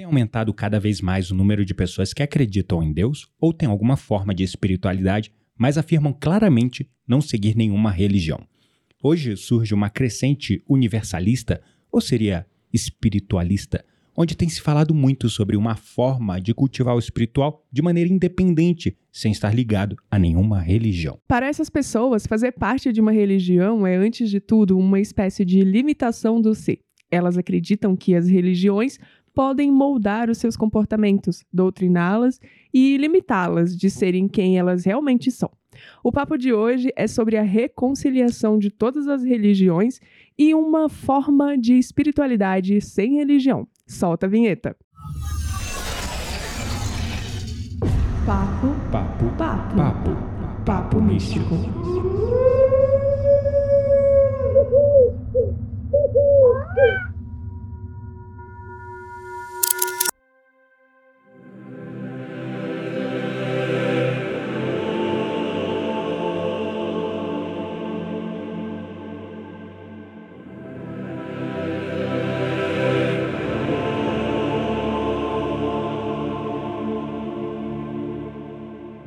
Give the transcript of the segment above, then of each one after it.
Tem aumentado cada vez mais o número de pessoas que acreditam em Deus ou têm alguma forma de espiritualidade, mas afirmam claramente não seguir nenhuma religião. Hoje surge uma crescente universalista, ou seria espiritualista, onde tem se falado muito sobre uma forma de cultivar o espiritual de maneira independente, sem estar ligado a nenhuma religião. Para essas pessoas, fazer parte de uma religião é, antes de tudo, uma espécie de limitação do ser. Elas acreditam que as religiões podem moldar os seus comportamentos, doutriná-las e limitá-las de serem quem elas realmente são. O papo de hoje é sobre a reconciliação de todas as religiões e uma forma de espiritualidade sem religião. Solta a vinheta. Papo, Papo, papo, papo, papo místico.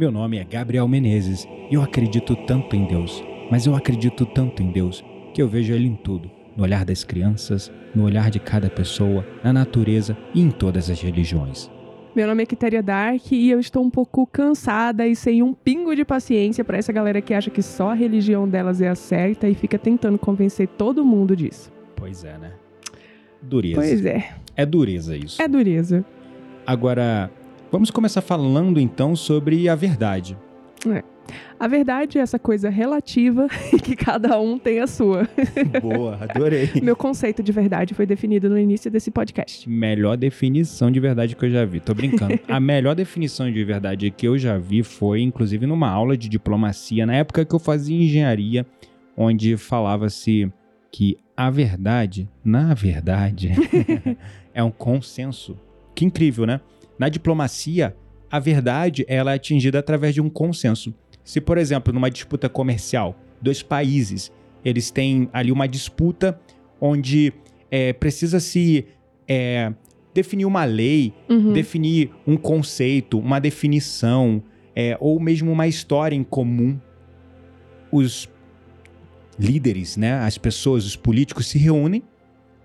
Meu nome é Gabriel Menezes e eu acredito tanto em Deus, mas eu acredito tanto em Deus que eu vejo Ele em tudo, no olhar das crianças, no olhar de cada pessoa, na natureza e em todas as religiões. Meu nome é Quitéria Dark e eu estou um pouco cansada e sem um pingo de paciência para essa galera que acha que só a religião delas é a certa e fica tentando convencer todo mundo disso. Pois é, né? Dureza. Pois é, É dureza isso. é dureza. Agora, vamos começar falando então sobre a verdade. A verdade é essa coisa relativa e que cada um tem a sua. Boa, adorei. Meu conceito de verdade foi definido no início desse podcast. Melhor definição de verdade que eu já vi. Tô brincando. A melhor definição de verdade que eu já vi foi, inclusive, numa aula de diplomacia, na época que eu fazia engenharia, onde falava-se que a verdade, na verdade, é um consenso. Que incrível, né? Na diplomacia, a verdade ela é atingida através de um consenso. Se, por exemplo, numa disputa comercial, dois países, eles têm ali uma disputa onde é, precisa se é, definir uma lei, Uhum. definir um conceito, uma definição, é, ou mesmo uma história em comum. Os líderes, né, as pessoas, os políticos se reúnem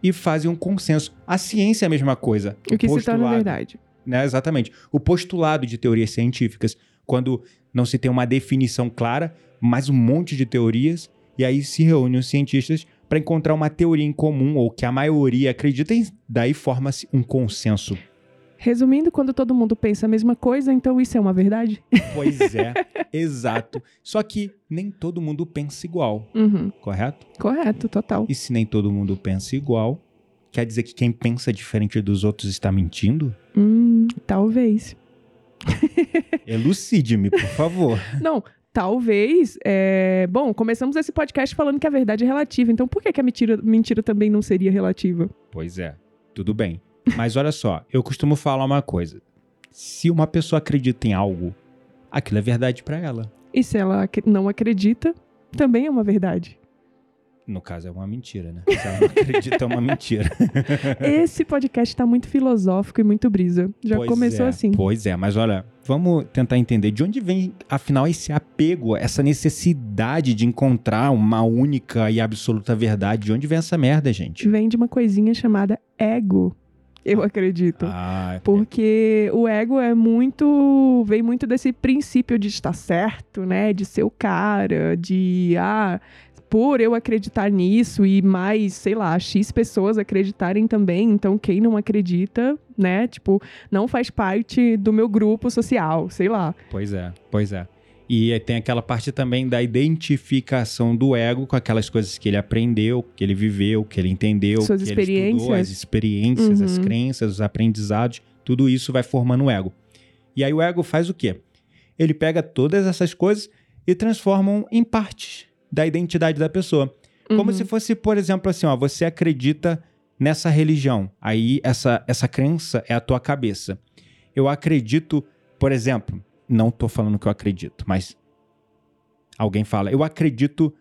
e fazem um consenso. A ciência é a mesma coisa. O que se torna verdade. Né, exatamente. O postulado de teorias científicas, quando não se tem uma definição clara, mas um monte de teorias, e aí se reúnem os cientistas para encontrar uma teoria em comum, ou que a maioria acredita em, daí forma-se um consenso. Resumindo, quando todo mundo pensa a mesma coisa, então isso é uma verdade? Pois é, exato. Só que nem todo mundo pensa igual, Uhum. correto? Correto, total. E se nem todo mundo pensa igual, quer dizer que quem pensa diferente dos outros está mentindo? Hum, talvez. Elucide-me, por favor. Não, talvez. é, Bom, começamos esse podcast falando que a verdade é relativa. Então por que, que a mentira, mentira também não seria relativa? Pois é, tudo bem. Mas olha só, eu costumo falar uma coisa. Se uma pessoa acredita em algo, aquilo é verdade pra ela. E se ela não acredita, também é uma verdade. No caso, é uma mentira, né? Se ela não acredita, é uma mentira. Esse podcast tá muito filosófico e muito brisa. Já Pois começou é, assim. Pois é, mas olha, vamos tentar entender de onde vem, afinal, esse apego, essa necessidade de encontrar uma única e absoluta verdade. De onde vem essa merda, gente? Vem de uma coisinha chamada ego. Eu acredito. Ah, Porque o ego é muito. vem muito desse princípio de estar certo, né? De ser o cara, de. Ah, por eu acreditar nisso e mais, sei lá, X pessoas acreditarem também, então quem não acredita, né? Tipo, não faz parte do meu grupo social, sei lá. Pois é, pois é. E aí tem aquela parte também da identificação do ego com aquelas coisas que ele aprendeu, que ele viveu, que ele entendeu, Suas que ele estudou, experiências. as experiências, as Uhum. crenças, os aprendizados, tudo isso vai formando o ego. E aí o ego faz o quê? Ele pega todas essas coisas e transforma em partes da identidade da pessoa. Como Uhum. se fosse, por exemplo, assim, ó, você acredita nessa religião. Aí essa, essa crença é a tua cabeça. Eu acredito, por exemplo, não tô falando que eu acredito, mas alguém fala, eu acredito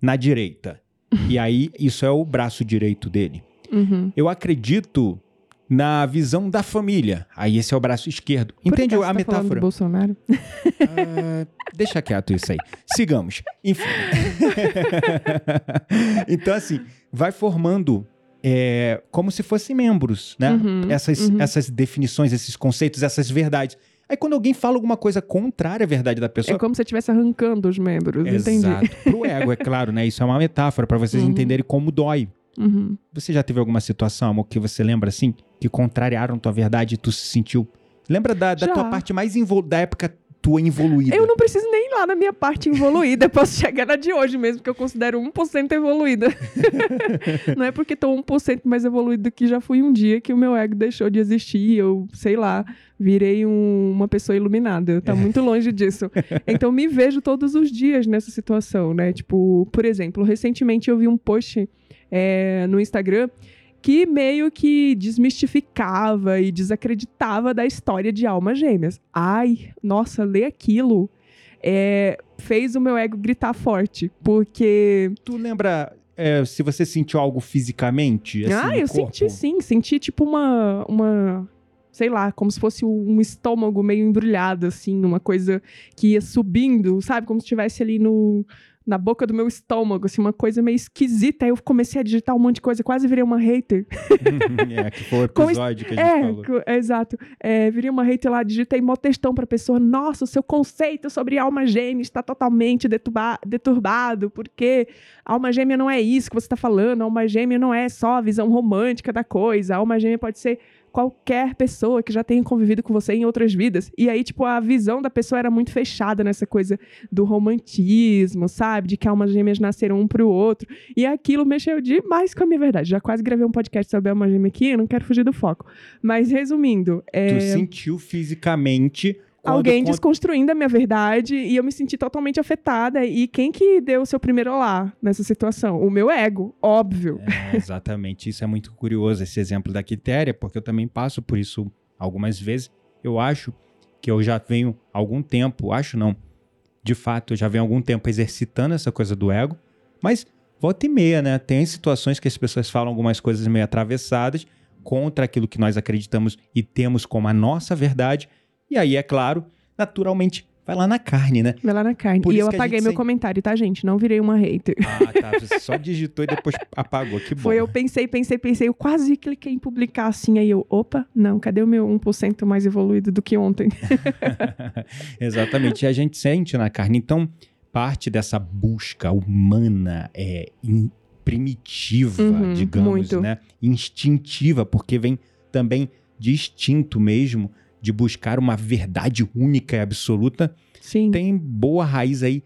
na direita. e aí isso é o braço direito dele. Uhum. Eu acredito na visão da família. Aí esse é o braço esquerdo. Por Entende acaso a você tá metáfora? do Bolsonaro? Ah, deixa quieto isso aí. Sigamos. Enfim. então, assim, vai formando é, como se fossem membros, né? Uhum, essas, uhum. essas definições, esses conceitos, essas verdades. Aí quando alguém fala alguma coisa contrária à verdade da pessoa. É como se você estivesse arrancando os membros, entendi. Exato. Pro ego, é claro, né? Isso é uma metáfora para vocês Uhum. entenderem como dói. Uhum. Você já teve alguma situação, amor, que você lembra assim? Que contrariaram tua verdade e tu se sentiu. Lembra da, da tua parte mais da época tua involuída? Eu não preciso nem ir lá na minha parte evoluída, posso chegar na de hoje mesmo, que eu considero 1% evoluída. não é porque tô 1% mais evoluído do que já fui um dia que o meu ego deixou de existir, eu, sei lá, virei um- uma pessoa iluminada. Tá muito longe disso. Então me vejo todos os dias nessa situação, né? Tipo, por exemplo, recentemente eu vi um post é, no Instagram que meio que desmistificava e desacreditava da história de almas gêmeas. Ai, nossa, ler aquilo é, fez o meu ego gritar forte, porque Tu lembra é, se você sentiu algo fisicamente? assim, ah, eu corpo? senti sim, senti tipo uma uma sei lá, como se fosse um estômago meio embrulhado assim, uma coisa que ia subindo, sabe, como se estivesse ali no na boca do meu estômago, assim, uma coisa meio esquisita. Aí eu comecei a digitar um monte de coisa, quase virei uma hater. é, que foi o Com episódio que a gente É, falou. é, exato. É, virei uma hater lá, digitei mó textão pra pessoa. Nossa, o seu conceito sobre alma gêmea está totalmente deturba- deturbado, porque alma gêmea não é isso que você está falando. Alma gêmea não é só a visão romântica da coisa. Alma gêmea pode ser qualquer pessoa que já tenha convivido com você em outras vidas. E aí, tipo, a visão da pessoa era muito fechada nessa coisa do romantismo, sabe? De que almas gêmeas nasceram um pro outro. E aquilo mexeu demais com a minha verdade. Já quase gravei um podcast sobre alma gêmea aqui, não quero fugir do foco. Mas resumindo, é, Tu sentiu fisicamente alguém con- desconstruindo a minha verdade e eu me senti totalmente afetada. E quem que deu o seu primeiro olá nessa situação? O meu ego, óbvio. É, exatamente. Isso é muito curioso, esse exemplo da Quitéria, porque eu também passo por isso algumas vezes. Eu acho que eu já venho algum tempo, acho não, de fato, eu já venho algum tempo exercitando essa coisa do ego, mas volta e meia, né? Tem situações que as pessoas falam algumas coisas meio atravessadas contra aquilo que nós acreditamos e temos como a nossa verdade. E aí, é claro, naturalmente, vai lá na carne, né? Vai lá na carne. Por e eu apaguei meu sempre- comentário, tá, gente? Não virei uma hater. Ah, tá. Você só digitou e depois apagou. Que bom. Foi, eu pensei, pensei, pensei, eu quase cliquei em publicar assim, aí eu, opa, não, cadê o meu 1% mais evoluído do que ontem? Exatamente. E a gente sente na carne. Então, parte dessa busca humana é primitiva, Uhum, digamos, muito. né? Instintiva, porque vem também de instinto mesmo, de buscar uma verdade única e absoluta. Sim. Tem boa raiz aí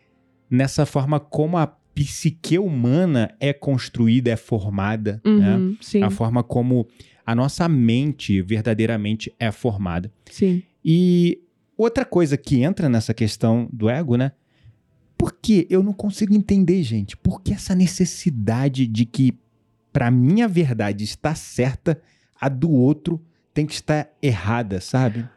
nessa forma como a psique humana é construída, é formada, né? Uhum, sim, A forma como a nossa mente verdadeiramente é formada. sim. E outra coisa que entra nessa questão do ego, né? Por que eu não consigo entender, gente? Por que essa necessidade de que pra minha verdade está certa, a do outro tem que estar errada, sabe?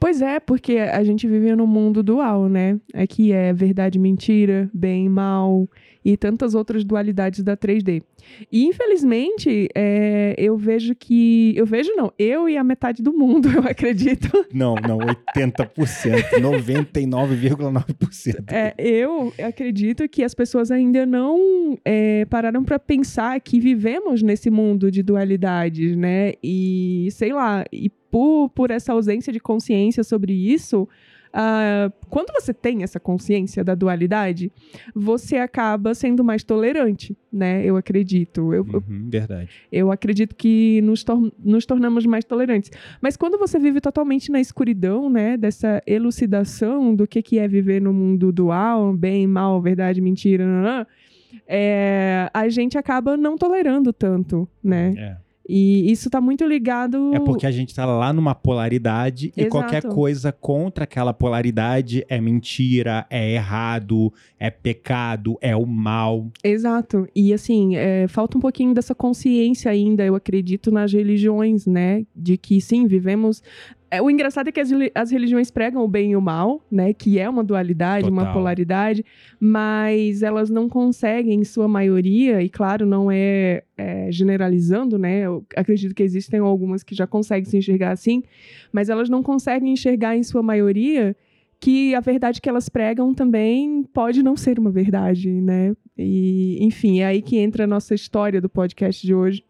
Pois é, porque a gente vive num mundo dual, né? Aqui é verdade, mentira, bem, mal e tantas outras dualidades da 3D. E infelizmente, é, eu vejo que. Eu vejo não, eu e a metade do mundo, eu acredito. Não, não, 80%, 99,9%. É, eu acredito que as pessoas ainda não é, pararam para pensar que vivemos nesse mundo de dualidades, né? E sei lá, e por, por essa ausência de consciência sobre isso, ah, quando você tem essa consciência da dualidade, você acaba sendo mais tolerante, né? Eu acredito. Eu, Uhum, verdade. eu acredito que nos, tor- nos tornamos mais tolerantes. Mas quando você vive totalmente na escuridão, né, dessa elucidação do que, que é viver no mundo dual, bem, mal, verdade, mentira, nanã, é, a gente acaba não tolerando tanto, né? É. E isso tá muito ligado. É porque a gente tá lá numa polaridade e Exato. qualquer coisa contra aquela polaridade é mentira, é errado, é pecado, é o mal. Exato. E assim, é, falta um pouquinho dessa consciência ainda, eu acredito, nas religiões, né? De que sim, vivemos é, o engraçado é que as, as religiões pregam o bem e o mal, né? Que é uma dualidade, uma Total. polaridade, mas elas não conseguem, em sua maioria, e claro, não é, é, generalizando, né? Eu acredito que existem algumas que já conseguem se enxergar assim, mas elas não conseguem enxergar, em sua maioria, que a verdade que elas pregam também pode não ser uma verdade, né? E, enfim, é aí que entra a nossa história do podcast de hoje.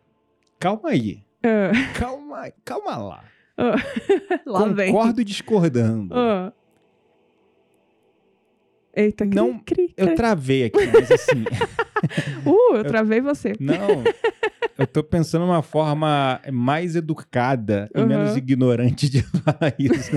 Calma aí. Ah, Calma, calma lá. lá vem. Concordo discordando. Ah. Eita, cri, Não, cri, Eu travei aqui, mas assim. Uh, eu travei você. Não. Eu tô pensando uma forma mais educada e Uhum. menos ignorante de falar isso.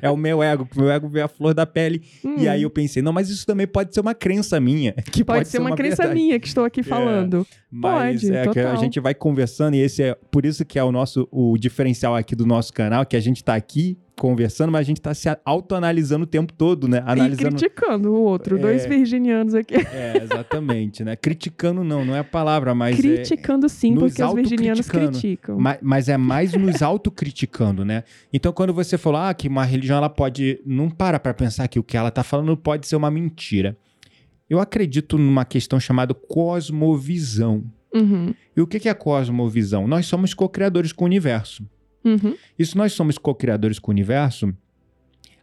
é o meu ego, o meu ego vê a flor da pele. E Hum, aí eu pensei, não, mas isso também pode ser uma crença minha. Que pode, ser uma, crença verdade. minha que estou aqui falando. Mas Pode, é que a total. gente vai conversando e esse é por isso que é o nosso o diferencial aqui do nosso canal, que a gente tá aqui conversando, mas a gente tá se autoanalisando o tempo todo, né? E Analisando. criticando o outro, dois É. virginianos aqui. É, exatamente, né? Criticando não, não é a palavra, mas é- criticando sim, nos porque os virginianos criticam. Ma- Mas é mais nos autocriticando, né? Então, quando você falou ah, que uma religião ela pode. Não para pra pensar que o que ela tá falando pode ser uma mentira. Eu acredito numa questão chamada cosmovisão. Uhum, E o que que é cosmovisão? Nós somos co-criadores com o universo. uhum, E se nós somos co-criadores com o universo,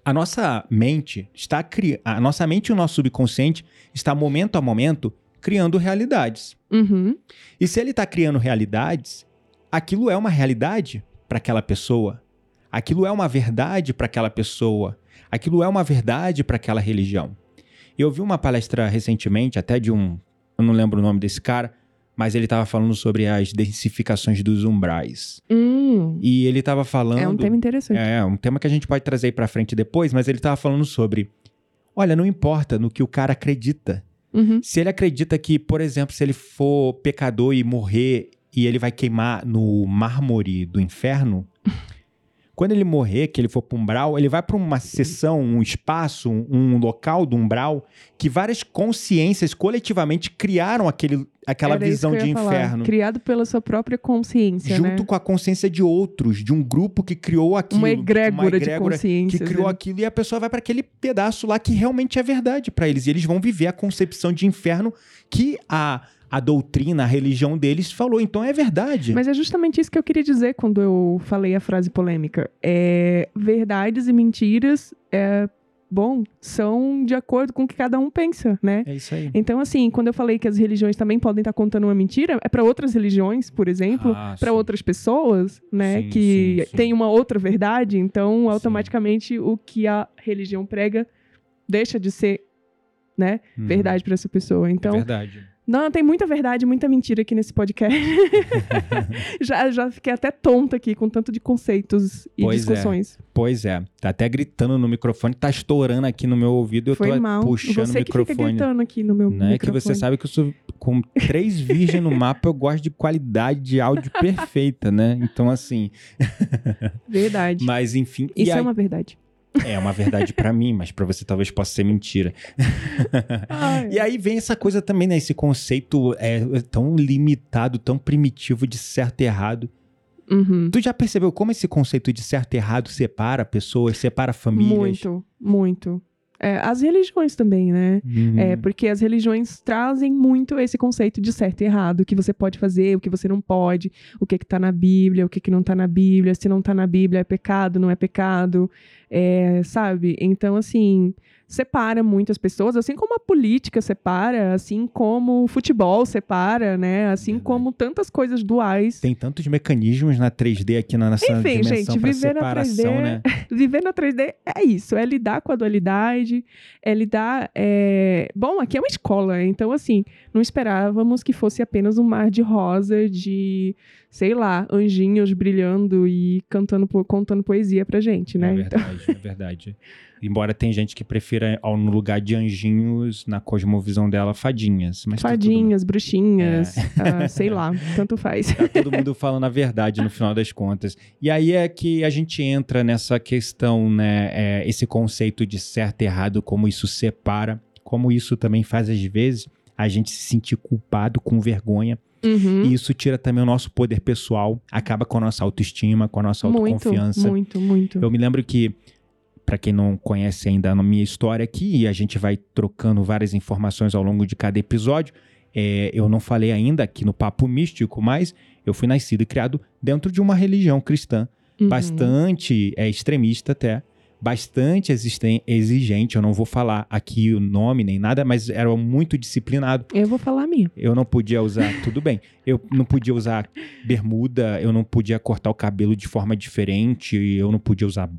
a nossa mente está cri... a nossa mente e o nosso subconsciente está momento a momento criando realidades. uhum. E se ele está criando realidades, aquilo é uma realidade para aquela pessoa. Aquilo é uma verdade para aquela pessoa. Aquilo é uma verdade para aquela religião. Eu vi uma palestra recentemente, até de um. Eu não lembro o nome desse cara, mas ele estava falando sobre as densificações dos umbrais. Hum, E ele estava falando. é um tema interessante. É, um tema que a gente pode trazer pra frente depois, mas ele estava falando sobre. Olha, não importa no que o cara acredita. Uhum, Se ele acredita que, por exemplo, se ele for pecador e morrer e ele vai queimar no mármore do inferno, quando ele morrer, que ele for para um umbral, ele vai para uma sessão, um espaço, um, local do umbral que várias consciências coletivamente criaram aquele, aquela Era visão que de ia falar. inferno. Criado pela sua própria consciência, Junto né? com a consciência de outros, de um grupo que criou aquilo. Uma egrégora, de que consciências. criou né? aquilo e a pessoa vai para aquele pedaço lá que realmente é verdade para eles. E eles vão viver a concepção de inferno que a, a doutrina, a religião deles falou. Então é verdade. Mas é justamente isso que eu queria dizer quando eu falei a frase polêmica. É, verdades e mentiras, é, bom, são de acordo com o que cada um pensa, né? É isso aí. Então, assim, quando eu falei que as religiões também podem estar contando uma mentira, é para outras religiões, por exemplo, Ah, para outras pessoas, né, Sim, que sim, sim. tem uma outra verdade, então Sim. automaticamente o que a religião prega deixa de ser, né, Uhum. verdade para essa pessoa. É Então, verdade. Não, tem muita verdade, muita mentira aqui nesse podcast. já, já fiquei até tonta aqui com tanto de conceitos e Pois é. discussões. Pois é. Tá até gritando no microfone, tá estourando aqui no meu ouvido. Eu Foi tô mal. puxando Você o que fica microfone. gritando aqui no meu? Que microfone. você sabe que eu sou com três virgens no mapa, eu gosto de qualidade de áudio perfeita, né? Então, assim. Verdade. Mas enfim. Isso aí- é uma verdade. É uma verdade pra mim, mas pra você talvez possa ser mentira. E aí vem essa coisa também, né? Esse conceito é tão limitado, tão primitivo de certo e errado. Uhum. Tu já percebeu como esse conceito de certo e errado separa pessoas, separa famílias? Muito, muito. É, as religiões também, né? Hum, É, porque as religiões trazem muito esse conceito de certo e errado, o que você pode fazer, o que você não pode, o que que tá na Bíblia, o que que não tá na Bíblia, se não tá na Bíblia é pecado, não é pecado, é, sabe? Então, assim, separa muito as pessoas, assim como a política separa, assim como o futebol separa, né? Assim Verdade. como tantas coisas duais. Tem tantos mecanismos na 3D aqui na nossa Enfim, dimensão gente, viver na separação, 3D né? Viver na 3D é isso, é lidar com a dualidade, é lidar. é, Bom, aqui é uma escola, então assim, não esperávamos que fosse apenas um mar de rosa, de, sei lá, anjinhos brilhando e cantando, contando poesia pra gente, né? É Então, verdade, é verdade. Embora tem gente que prefira, ao- no lugar de anjinhos, na cosmovisão dela, fadinhas. Mas tá fadinhas, bruxinhas, É. ah, sei lá, tanto faz. Tá todo mundo falando a verdade no final das contas. E aí é que a gente entra nessa questão, né? é, esse conceito de certo e errado, como isso separa, como isso também faz, às vezes, a gente se sentir culpado, com vergonha. Uhum. E isso tira também o nosso poder pessoal, acaba com a nossa autoestima, com a nossa muito, autoconfiança. muito, muito. Eu me lembro que, para quem não conhece ainda a minha história aqui, e a gente vai trocando várias informações ao longo de cada episódio, é, eu não falei ainda aqui no Papo Místico, mas eu fui nascido e criado dentro de uma religião cristã, Uhum. bastante é, extremista até, bastante exigente. Eu não vou falar aqui o nome nem nada, mas era muito disciplinado. Eu vou falar a minha. Eu não podia usar, tudo bem. Eu não podia usar bermuda, eu não podia cortar o cabelo de forma diferente, eu não podia usar.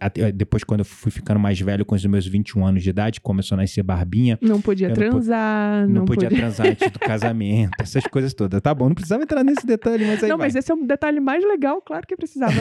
Até- Depois, quando eu fui ficando mais velho, com os meus 21 anos de idade, começou a nascer barbinha. Não podia Eu não transar, Não, não, podia, transar antes do casamento, essas coisas todas. Tá bom, não precisava entrar nesse detalhe, mas aí Não, vai. mas esse é um detalhe mais legal, claro que precisava.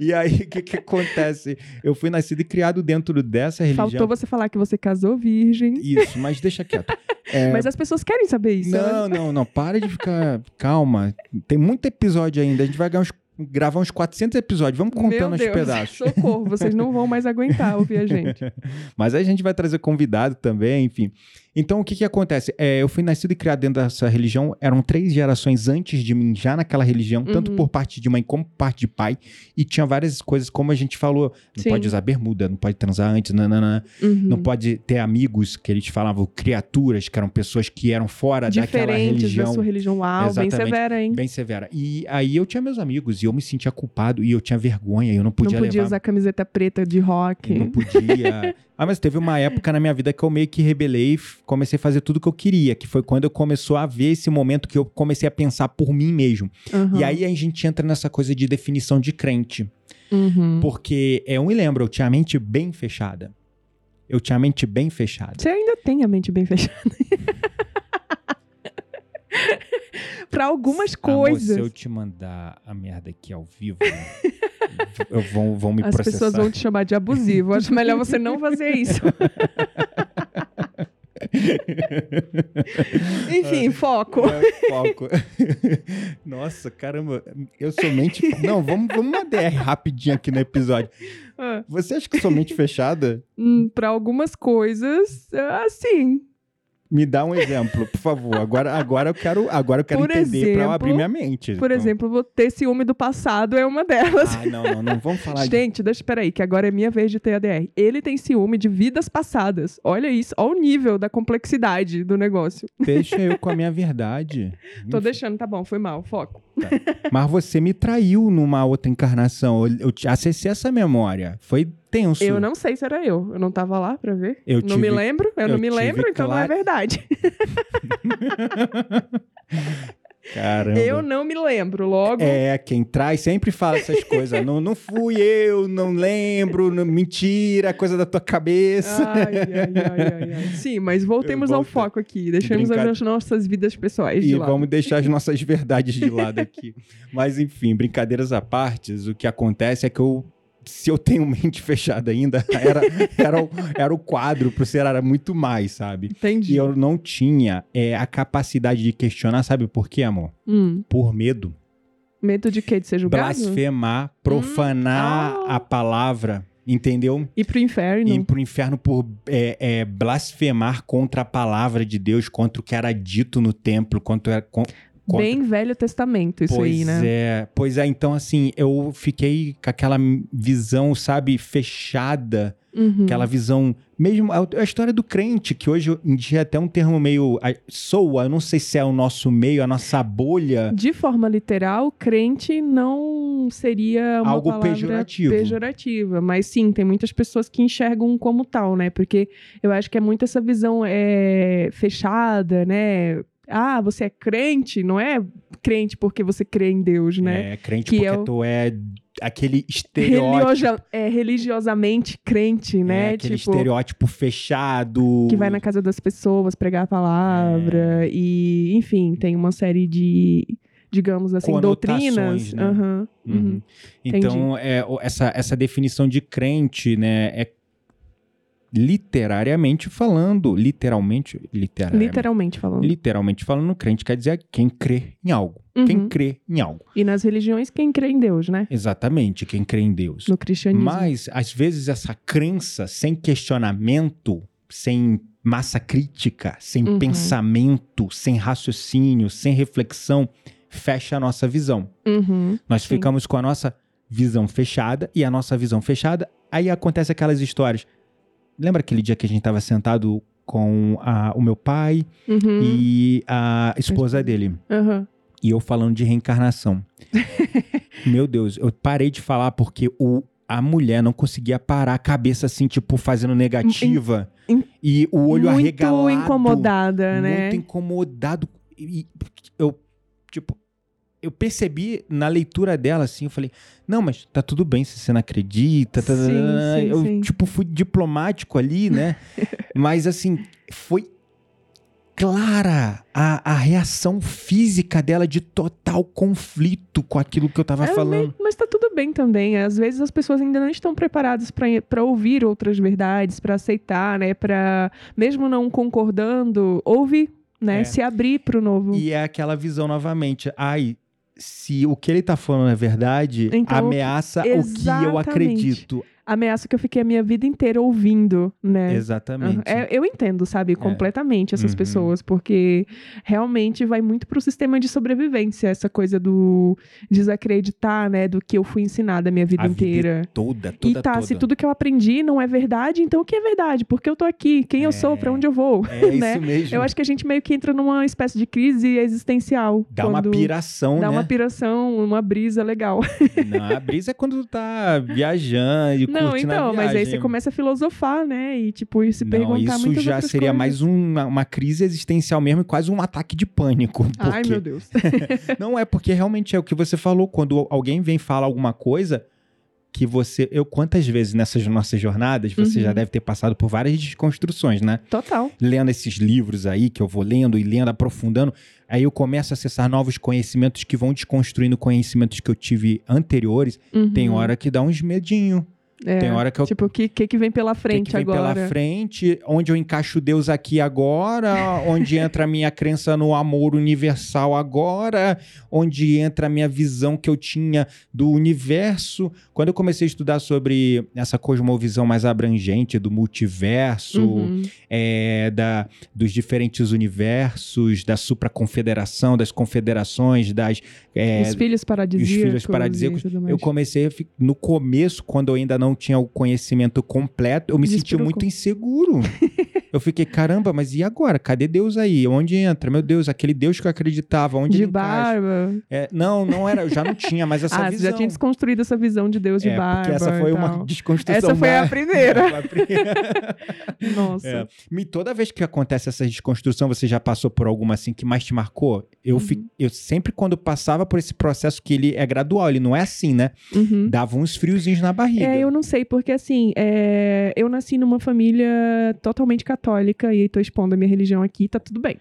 E aí, o que que acontece? Eu fui nascido e criado dentro dessa religião. Faltou você falar que você casou virgem. Isso, mas deixa quieto. É, Mas as pessoas querem saber isso. né? Não, não, não. Para de ficar. Calma. Tem muito episódio ainda. A gente vai ganhar uns- gravar uns 400 episódios. Vamos contando Meu os pedaços. socorro, vocês não vão mais aguentar ouvir a gente. Mas aí a gente vai trazer convidado também, enfim. Então, o que que acontece? É, eu fui nascido e criado dentro dessa religião. Eram três gerações antes de mim, já naquela religião, tanto Uhum. por parte de mãe como por parte de pai. E tinha várias coisas, como a gente falou. Não Sim. pode usar bermuda, não pode transar antes, nananã. Uhum. não pode ter amigos que eles falavam criaturas, que eram pessoas que eram fora daquela Diferentes religião. da sua religião. Uau, bem severa, hein? Bem severa. E aí eu tinha meus amigos e eu me sentia culpado e eu tinha vergonha, eu não podia, não podia levar. usar camiseta preta de rock. Não podia. ah, mas teve uma época na minha vida que eu meio que rebelei e comecei a fazer tudo que eu queria, que foi quando eu começou a ver esse momento que eu comecei a pensar por mim mesmo. Uhum. E aí a gente entra nessa coisa de definição de crente. Uhum. Porque eu me lembro, eu tinha a mente bem fechada. Eu tinha a mente bem fechada. Você ainda tem a mente bem fechada. pra algumas Amor, coisas. se eu te mandar a merda aqui ao vivo, eu vão, vão me As processar. pessoas vão te chamar de abusivo. Acho melhor você não fazer isso. Enfim, foco. É, foco. Nossa, caramba, eu sou mente. Não, vamos, vamos uma DR rapidinho aqui no episódio. Ah, Você acha que eu sou mente fechada? hum, Pra algumas coisas, assim. Me dá um exemplo, por favor. Agora, agora eu quero, agora eu quero Por entender exemplo- abrir minha mente. Por Então- exemplo, ter ciúme do passado é uma delas. Ah, não, não, não vamos falar de Gente, deixa, peraí, que agora é minha vez de ter ADR. Ele tem ciúme de vidas passadas. Olha isso, olha o nível da complexidade do negócio. Deixa eu com a minha verdade. Tô deixando, tá bom, foi mal, foco. Mas você me traiu numa outra encarnação. Eu, eu acessei essa memória. Foi tenso. Eu não sei se era eu. Eu não tava lá pra ver. Eu não me tive- lembro, eu, eu não me lembro, então não é verdade. Caramba. Eu não me lembro, logo. É, quem traz sempre fala essas coisas. não, não fui eu, não lembro, não- mentira, coisa da tua cabeça. Ai, ai, ai, ai, ai. Sim, mas voltemos ao foco aqui. Deixamos brinca- as nossas vidas pessoais E de lado. vamos deixar as nossas verdades de lado aqui. Mas enfim, brincadeiras à parte, o que acontece é que eu. Se eu tenho mente fechada ainda, era, era, o, era o quadro pro ser era muito mais, sabe? Entendi. E eu não tinha é, a capacidade de questionar, sabe por quê, amor? Hum, Por medo. medo de quê? De ser julgado? Blasfemar, profanar ah. a palavra, entendeu? Ir pro inferno. ir pro inferno por é, é, blasfemar contra a palavra de Deus, contra o que era dito no templo, contra, con- contra... Bem Velho Testamento, isso pois aí, né? é, pois é, então assim, eu fiquei com aquela visão, sabe, fechada, Uhum. aquela visão, mesmo a, a história do crente, que hoje em dia é até um termo meio soa, eu não sei se é o nosso meio, a nossa bolha, De forma literal, crente não seria uma Algo palavra pejorativo. pejorativa, mas sim, tem muitas pessoas que enxergam como tal, né? Porque eu acho que é muito essa visão é, fechada, né? Ah, você é crente, não é crente porque você crê em Deus, né? é, crente Que porque é o- tu é aquele estereótipo, Religiosa- é, religiosamente crente, é, né? aquele tipo, estereótipo fechado, que vai na casa das pessoas pregar a palavra É. e, enfim, tem uma série de, digamos assim, doutrinas. né? Uhum. uhum. Então, é, essa, essa definição de crente, né, é literariamente falando, literalmente, literariamente, Literalmente falando. literalmente falando, crente quer dizer quem crê em algo. Quem Uhum. crê em algo. E nas religiões, quem crê em Deus, né? Exatamente, quem crê em Deus. No cristianismo. Mas, às vezes, essa crença sem questionamento, sem massa crítica, sem Uhum. pensamento, sem raciocínio, sem reflexão, fecha a nossa visão. Uhum. Nós Sim. ficamos com a nossa visão fechada e a nossa visão fechada, aí acontece aquelas histórias. Lembra aquele dia que a gente estava sentado com a- o meu pai Uhum. e a esposa dele? Uhum. E eu falando de reencarnação. Meu Deus, eu parei de falar porque o, a mulher não conseguia parar a cabeça assim, tipo, fazendo negativa. em- e o olho Muito arregalado. incomodada, né? Muito incomodado. E eu, tipo, eu percebi na leitura dela, assim, eu falei, não, mas tá tudo bem se você não acredita. tá, tá, Sim, tá, sim, eu, sim. tipo, fui diplomático ali, né? mas, assim, foi clara a, a reação física dela de total conflito com aquilo que eu tava É, falando. Mas tá tudo bem também. Às vezes as pessoas ainda não estão preparadas para ouvir outras verdades, para aceitar, né? Para mesmo não concordando, ouvir, né? É. Se abrir pro novo. E é aquela visão novamente. Ai, se o que ele tá falando é verdade, Então, ameaça o que eu acredito. Ameaça que eu fiquei a minha vida inteira ouvindo, né? Exatamente. É, eu entendo, sabe, completamente essas Uhum. pessoas, porque realmente vai muito pro sistema de sobrevivência, essa coisa do desacreditar, né, do que eu fui ensinada a minha vida A vida inteira. Toda, toda, e tá, toda. se tudo que eu aprendi não é verdade, então o que é verdade? Porque eu tô aqui, quem eu sou, É. pra onde eu vou, É né? isso mesmo. Eu acho que a gente meio que entra numa espécie de crise existencial. Dá uma piração, Dá né? uma piração, uma brisa legal. Não, a brisa é quando tu tá viajando e Não, curtindo a então, mas aí você começa a filosofar, né? E tipo, e se Não, perguntar isso já seria coisas. mais uma, uma crise existencial mesmo e quase um ataque de pânico. Ai, porque- meu Deus. Não é porque realmente é o que você falou. Quando alguém vem falar alguma coisa que você. Eu, quantas vezes nessas nossas jornadas você Uhum. já deve ter passado por várias desconstruções, né? Total. Lendo esses livros aí que eu vou lendo e lendo, aprofundando. Aí eu começo a acessar novos conhecimentos que vão desconstruindo conhecimentos que eu tive anteriores. Tem Uhum. hora que dá uns medinho. É, Tem hora que eu Tipo, o que, que, que vem pela que frente que vem agora? pela frente, onde eu encaixo Deus aqui agora, onde entra a minha crença no amor universal agora, onde entra a minha visão que eu tinha do universo. Quando eu comecei a estudar sobre essa cosmovisão mais abrangente do multiverso, Uhum. é, da, dos diferentes universos, da supraconfederação, das confederações, das. é, Os filhos paradisíacos. filhos paradisíacos, eu comecei no começo, quando eu ainda não tinha o conhecimento completo, eu me senti muito inseguro. eu fiquei, caramba, mas e agora? Cadê Deus aí? Onde entra? Meu Deus, aquele Deus que eu acreditava, onde De ele barba. É, não, não era, eu já não tinha mais essa ah, visão. você já tinha desconstruído essa visão de Deus de é, barba. porque essa foi uma desconstrução. Essa foi a primeira. Foi a primeira. Nossa. É. E toda vez que acontece essa desconstrução, você já passou por alguma assim que mais te marcou? Eu, fi- Uhum. eu sempre, quando passava por esse processo, que ele é gradual, ele não é assim, né? Uhum. Dava uns friozinhos na barriga. É, eu não sei, porque assim, é, eu nasci numa família totalmente católica e tô expondo a minha religião aqui, tá tudo bem.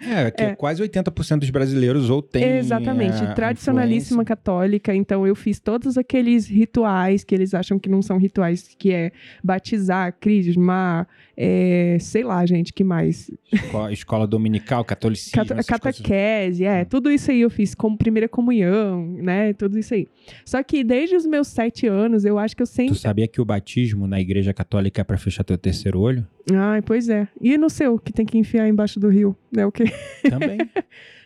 É, que É. quase 80% dos brasileiros ou tem. Exatamente, é, tradicionalíssima católica, então eu fiz todos aqueles rituais que eles acham que não são rituais, que é batizar, crismar, é, sei lá, gente, que mais? Escola, escola dominical, catolicismo. Cata essas coisas. catequese, é, tudo isso aí eu fiz como primeira comunhão, né, tudo isso aí. Só que desde os meus sete anos, eu acho que eu Tu sempre... sabia que o batismo na igreja católica é pra fechar teu terceiro olho? Ai, pois é. E no seu, que tem que enfiar embaixo do rio, né, o quê? Também.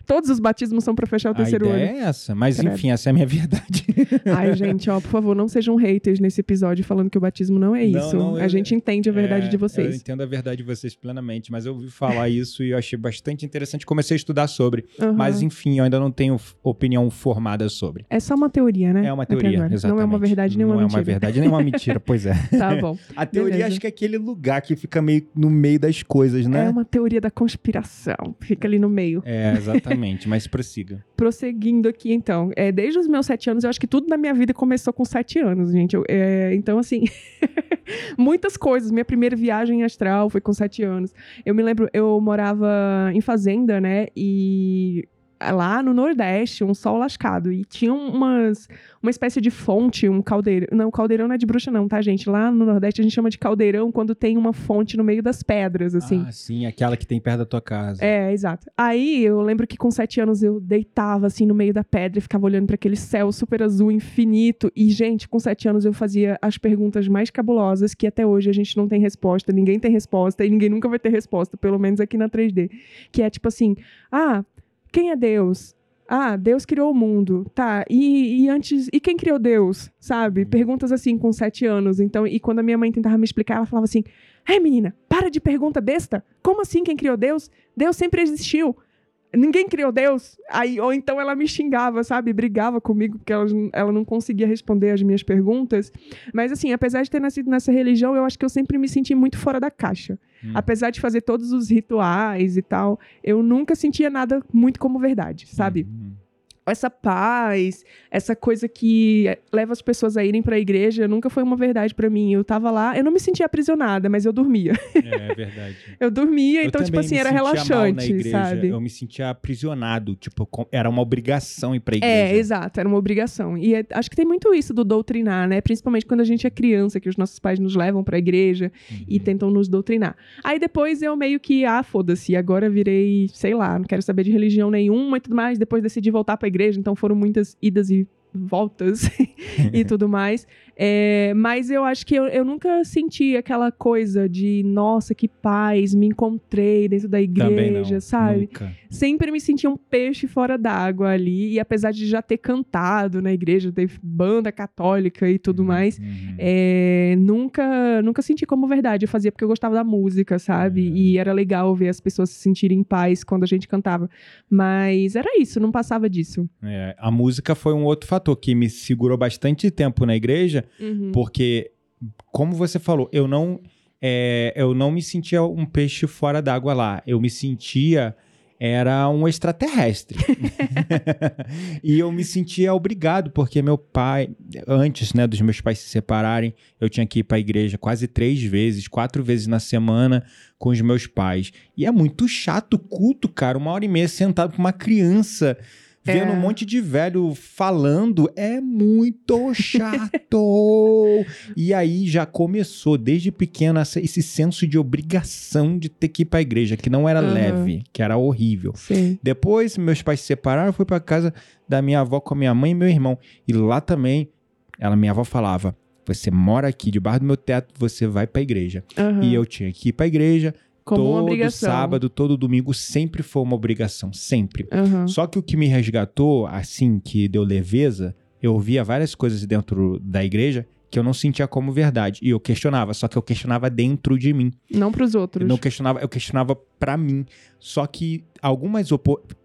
Todos os batismos são pra fechar o a terceiro ideia olho. é essa. Mas Credo. enfim, essa é a minha verdade. Ai, gente, ó, por favor, não sejam haters nesse episódio falando que o batismo não é Não, isso. não, a eu- gente entende a verdade É, de Eu vocês. entendo a verdade de vocês plenamente, mas eu ouvi falar isso e eu achei bastante interessante. Comecei a estudar sobre. Aham. Mas enfim, eu ainda não tenho opinião formada sobre. É só uma teoria, né? É uma teoria, exatamente. Não é uma verdade nem uma Não é mentira. uma verdade nem uma mentira, pois é. Tá bom. A teoria Beleza. acho que é aquele lugar que fica meio no meio das coisas, né? É uma teoria da conspiração. Fica ali no meio. É, exatamente, mas prossiga. Prosseguindo aqui, então. É, desde os meus sete anos, eu acho que tudo na minha vida começou com sete anos, gente. Eu- é, então, assim, muitas coisas. Minha primeira viagem astral foi com sete anos. Eu me lembro, eu morava em fazenda, né? E lá no Nordeste, um sol lascado. E tinha umas, uma espécie de fonte, um caldeirão. Não, caldeirão não é de bruxa, não, tá, gente? Lá no Nordeste a gente chama de caldeirão quando tem uma fonte no meio das pedras, assim. Ah, sim, aquela que tem perto da tua casa. É, exato. Aí eu lembro que com sete anos eu deitava assim no meio da pedra e ficava olhando para aquele céu super azul infinito. E, gente, com sete anos eu fazia as perguntas mais cabulosas que até hoje a gente não tem resposta, ninguém tem resposta e ninguém nunca vai ter resposta, pelo menos aqui na 3D. Que é tipo assim: ah, quem é Deus? Ah, Deus criou o mundo, tá? E, e antes, e quem criou Deus, sabe? Perguntas assim com sete anos. Então, e quando a minha mãe tentava me explicar, ela falava assim: "É, menina, para de pergunta besta. Como assim quem criou Deus? Deus sempre existiu ninguém criou Deus. Aí, ou então ela me xingava, sabe? Brigava comigo porque ela, ela não conseguia responder as minhas perguntas. Mas, assim, apesar de ter nascido nessa religião, eu acho que eu sempre me senti muito fora da caixa. Hum. Apesar de fazer todos os rituais e tal, eu nunca sentia nada muito como verdade, sabe? Hum essa paz, essa coisa que leva as pessoas a irem para a igreja, nunca foi uma verdade para mim. Eu tava lá, eu não me sentia aprisionada, mas eu dormia. É, é verdade. eu dormia, eu então, tipo assim, era relaxante, sabe? Eu me sentia aprisionado, tipo, era uma obrigação ir pra é, igreja. É, exato, era uma obrigação. E é, acho que tem muito isso do doutrinar, né? Principalmente quando a gente é criança, que os nossos pais nos levam pra igreja uhum. e tentam nos doutrinar. Aí depois eu meio que, ah, foda-se, agora virei, sei lá, não quero saber de religião nenhuma e tudo mais. Depois decidi voltar pra igreja, então foram muitas idas e voltas e tudo mais. É, mas eu acho que eu, eu nunca senti aquela coisa de, nossa, que paz, me encontrei dentro da igreja, não, sabe? Nunca. Sempre me senti um peixe fora d'água ali. E apesar de já ter cantado na igreja, ter banda católica e tudo uhum, mais, uhum. É, nunca, nunca senti como verdade. Eu fazia porque eu gostava da música, sabe? Uhum. E era legal ver as pessoas se sentirem em paz quando a gente cantava. Mas era isso, não passava disso. É, a música foi um outro fator que me segurou bastante tempo na igreja uhum. porque, como você falou, eu não, é, eu não me sentia um peixe fora d'água lá. Eu me sentia era um extraterrestre. e eu me sentia obrigado, porque meu pai, antes né, dos meus pais se separarem, eu tinha que ir para a igreja quase três vezes, quatro vezes na semana com os meus pais. E é muito chato o culto, cara, uma hora e meia sentado com uma criança vendo é. um monte de velho falando, é muito chato. e aí já começou desde pequeno esse senso de obrigação de ter que ir para a igreja, que não era uhum. leve, que era horrível. Sim. Depois meus pais se separaram, eu fui para casa da minha avó com a minha mãe e meu irmão. E lá também, ela minha avó falava: "Você mora aqui debaixo do meu teto, você vai para a igreja". Uhum. E eu tinha que ir para a igreja, como todo obrigação. sábado, todo domingo sempre foi uma obrigação, sempre. Uhum. Só que o que me resgatou, assim, que deu leveza, eu via várias coisas dentro da igreja que eu não sentia como verdade. E eu questionava, só que eu questionava dentro de mim. Não para os outros. Eu não questionava, eu questionava para mim. Só que algumas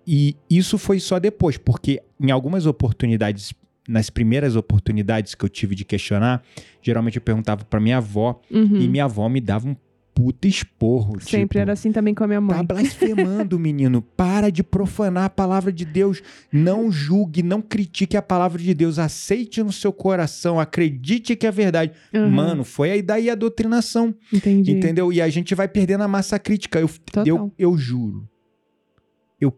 e isso foi só depois, porque em algumas oportunidades nas primeiras oportunidades que eu tive de questionar, geralmente eu perguntava para minha avó uhum. e minha avó me dava um puta esporro. Sempre tipo, era assim também com a minha mãe. Tá blasfemando, menino. Para de profanar a palavra de Deus. Não julgue, não critique a palavra de Deus. Aceite no seu coração, acredite que é verdade. Uhum. Mano, foi aí daí a doutrinação. Entendi. Entendeu? E a gente vai perdendo a massa crítica. Eu, eu, eu juro. Eu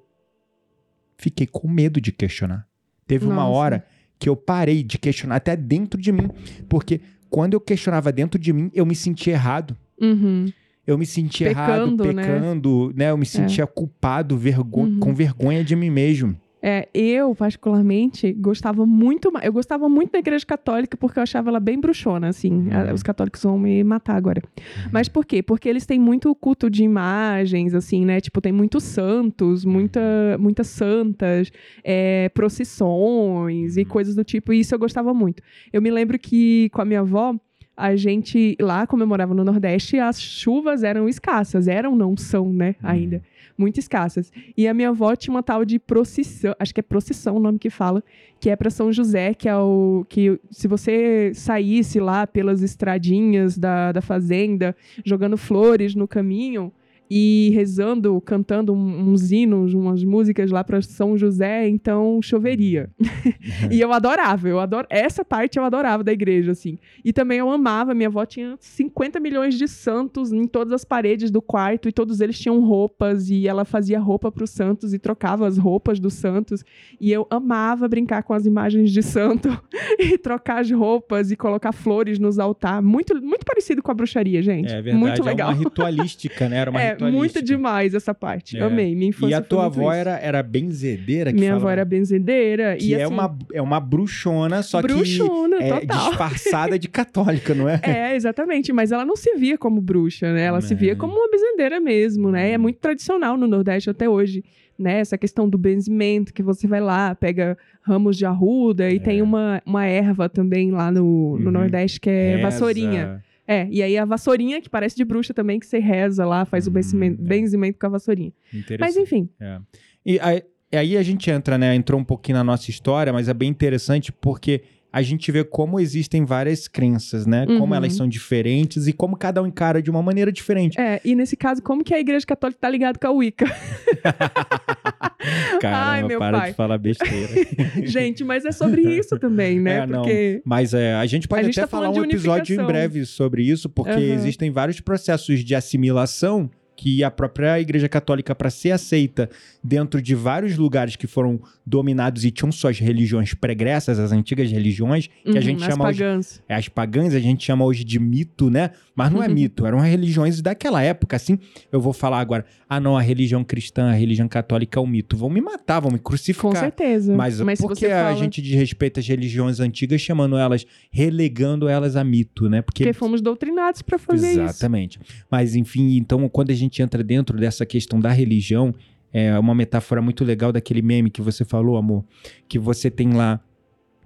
fiquei com medo de questionar. Teve Nossa. uma hora que eu parei de questionar até dentro de mim. Porque quando eu questionava dentro de mim, eu me sentia errado. Uhum. Eu me sentia pecando, errado, pecando, né? né? Eu me sentia é. culpado, vergo uhum. com vergonha de mim mesmo. É, eu, particularmente, gostava muito. Eu gostava muito da igreja católica porque eu achava ela bem bruxona, assim. Uhum. Os católicos vão me matar agora. Uhum. Mas por quê? Porque eles têm muito culto de imagens, assim, né? Tipo, tem muitos santos, muita, muitas santas, é, procissões e uhum. coisas do tipo. E isso eu gostava muito. Eu me lembro que com a minha avó a gente lá, como eu morava no Nordeste, as chuvas eram escassas, eram, não são, né, uhum. ainda, muito escassas. E a minha avó tinha uma tal de procissão, acho que é procissão o nome que fala, que é para São José, que é o que se você saísse lá pelas estradinhas da, da fazenda, jogando flores no caminho, e rezando, cantando uns hinos, umas músicas lá para São José, então choveria. e eu adorava, eu adoro essa parte eu adorava da igreja assim. E também eu amava, minha avó tinha 50 milhões de santos em todas as paredes do quarto e todos eles tinham roupas e ela fazia roupa para os santos e trocava as roupas dos santos e eu amava brincar com as imagens de santo e trocar as roupas e colocar flores nos altar, muito muito parecido com a bruxaria, gente. É verdade, muito é legal. uma ritualística, né? Era uma É. muito demais essa parte. É. Amei. Minha infância E a tua avó era, era benzedeira? Que Minha avó era benzedeira. Que e, é, assim, uma, é uma bruxona, só bruxona, que é total. disfarçada de católica, não é? É, exatamente. Mas ela não se via como bruxa, né? Ela se via É. como uma benzedeira mesmo, né? É muito tradicional no Nordeste até hoje. Né, essa questão do benzimento, que você vai lá, pega ramos de arruda, e É. tem uma, uma erva também lá no, no Uhum. Nordeste que é Reza. vassourinha. É, e aí a vassourinha, que parece de bruxa também, que você reza lá, faz o Hum, benzimento, é. benzimento com a vassourinha. Interessante. Mas enfim, É. E aí, e aí a gente entra, né? Entrou um pouquinho na nossa história, mas é bem interessante porque a gente vê como existem várias crenças, né? Como Uhum. elas são diferentes e como cada um encara de uma maneira diferente. é, e nesse caso, como que a igreja católica tá ligada com a Wicca? Caramba, Ai, meu para pai. de falar besteira. Gente, mas é sobre isso também, né? É, não. Porque. Mas é, a gente pode A gente até tá falar um episódio em breve sobre isso, porque Aham. existem vários processos de assimilação que a própria Igreja Católica, para ser aceita dentro de vários lugares que foram dominados e tinham suas religiões pregressas, as antigas religiões, que a Uhum, gente as chama hoje, pagãs. é, as pagãs, a gente chama hoje de mito, né? Mas não é Uhum. mito, eram religiões daquela época, assim. Eu vou falar agora, ah não, a religião cristã, a religião católica é um mito. Vão me matar, vão me Com crucificar. certeza. Mas, se por que você a fala... gente desrespeita as religiões antigas, chamando elas, relegando elas a mito, né? Porque, Porque fomos doutrinados pra fazer isso. Exatamente. Mas, enfim, então, quando a gente entra dentro dessa questão da religião, é uma metáfora muito legal daquele meme que você falou, amor, que você tem lá.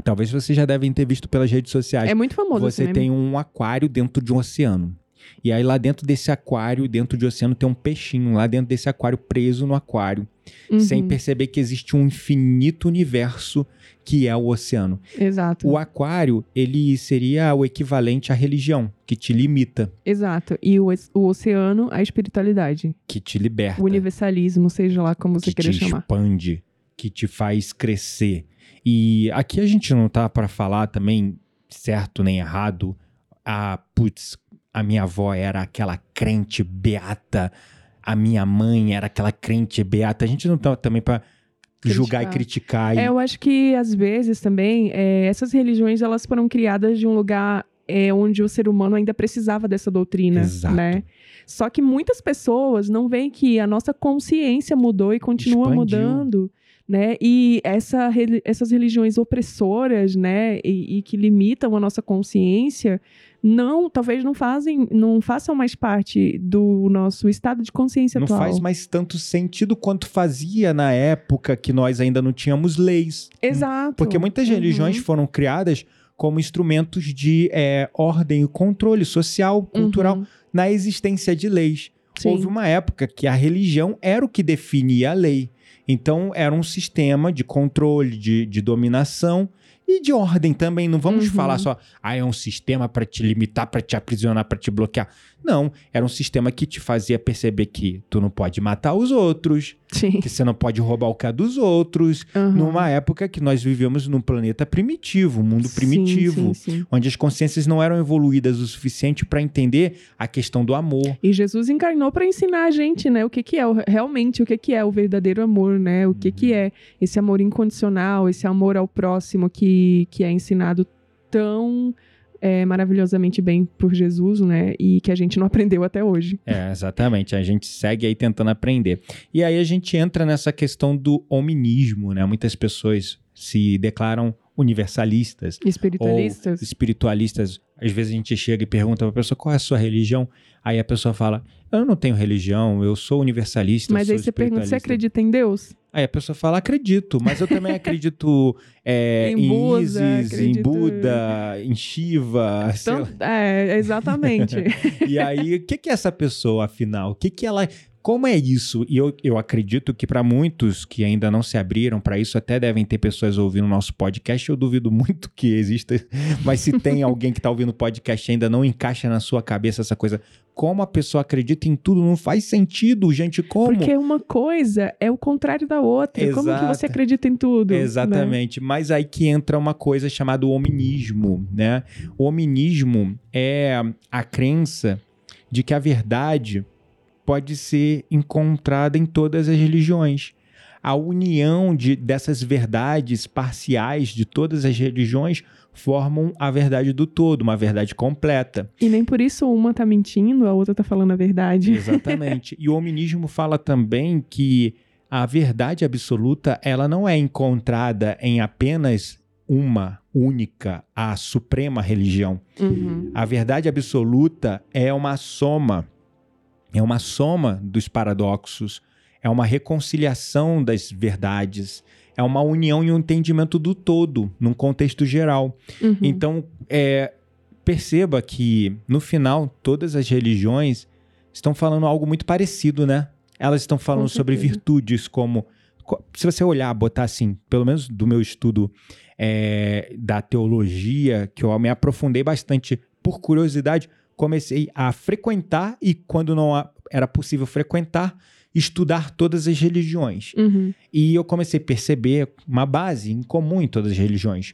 Talvez vocês já devem ter visto pelas redes sociais. É muito famoso você tem um aquário dentro de um oceano. E aí, lá dentro desse aquário, dentro de oceano, tem um peixinho lá dentro desse aquário, preso no aquário Uhum, sem perceber que existe um infinito universo que é o oceano. Exato. O aquário, ele seria o equivalente à religião, que te limita, Exato. E o, o oceano, a espiritualidade. que te liberta, O universalismo, seja lá como você que queira te chamar. expande, que te faz crescer. E aqui a gente não tá para falar também certo nem errado. Ah, putz, a minha avó era aquela crente beata, a minha mãe era aquela crente beata. A gente não tá também para julgar e criticar. e- É, eu acho que às vezes também é, essas religiões elas foram criadas de um lugar é, onde o ser humano ainda precisava dessa doutrina, Exato. né? Só que muitas pessoas não veem que a nossa consciência mudou e continua Expandiu. mudando, né? E essa, essas religiões opressoras, né? E, e que limitam a nossa consciência, não, talvez não fazem, não façam mais parte do nosso estado de consciência não atual. faz mais tanto sentido quanto fazia na época que nós ainda não tínhamos leis. Exato. Porque muitas Uhum. religiões foram criadas como instrumentos de é, ordem e controle social, cultural, Uhum. na existência de leis. Sim. Houve uma época que a religião era o que definia a lei. Então, era um sistema de controle, de, de dominação e de ordem também. Não vamos Uhum. falar só, ah, é um sistema para te limitar, para te aprisionar, para te bloquear. Não, era um sistema que te fazia perceber que tu não pode matar os outros, Sim. que você não pode roubar o que é dos outros, Uhum. numa época que nós vivemos num planeta primitivo, um mundo primitivo, sim, sim. onde as consciências não eram evoluídas o suficiente para entender a questão do amor. E Jesus encarnou para ensinar a gente, né, o que que é o- realmente o que que é o verdadeiro amor, né? O que Uhum. que é esse amor incondicional, esse amor ao próximo que que é ensinado tão é, maravilhosamente bem por Jesus, né? E que a gente não aprendeu até hoje. É, exatamente. A gente segue aí tentando aprender. E aí a gente entra nessa questão do hominismo, né? Muitas pessoas se declaram universalistas Espiritualistas. espiritualistas. Às vezes a gente chega e pergunta pra pessoa qual é a sua religião. Aí a pessoa fala: Eu não tenho religião, eu sou universalista. Mas aí você pergunta, você espiritualista." acredita em Deus? Aí a pessoa fala, acredito, mas eu também acredito é, Em em, Buda, Isis, em acredito- Buda, em Shiva. Tanto- é, exatamente. E aí, o que, que é essa pessoa, afinal? O que, que ela. Como é isso? E eu, eu acredito que para muitos que ainda não se abriram para isso, até devem ter pessoas ouvindo o nosso podcast. Eu duvido muito que exista, mas se tem alguém que está ouvindo o podcast e ainda não encaixa na sua cabeça essa coisa, como a pessoa acredita em tudo, não faz sentido, gente. Como? Porque uma coisa é o contrário da outra. Exato. Como que você acredita em tudo? né? Exatamente. Mas aí que entra uma coisa chamada hominismo, né? O hominismo é a crença de que a verdade pode ser encontrada em todas as religiões. A união de, dessas verdades parciais de todas as religiões formam a verdade do todo, uma verdade completa. E nem por isso uma tá mentindo, a outra tá falando a verdade. Exatamente. e o hominismo fala também que a verdade absoluta ela não é encontrada em apenas uma única, a suprema religião. Uhum. A verdade absoluta é uma soma, é uma soma dos paradoxos, é uma reconciliação das verdades, é uma união e um entendimento do todo, num contexto geral. Uhum. Então, é, perceba que, no final, todas as religiões estão falando algo muito parecido, né? Elas estão falando sobre virtudes como. co- Se você olhar, botar assim, pelo menos do meu estudo é, da teologia, que eu me aprofundei bastante por curiosidade, comecei a frequentar e, quando não era possível frequentar, estudar todas as religiões. Uhum. E eu comecei a perceber uma base em comum em todas as religiões.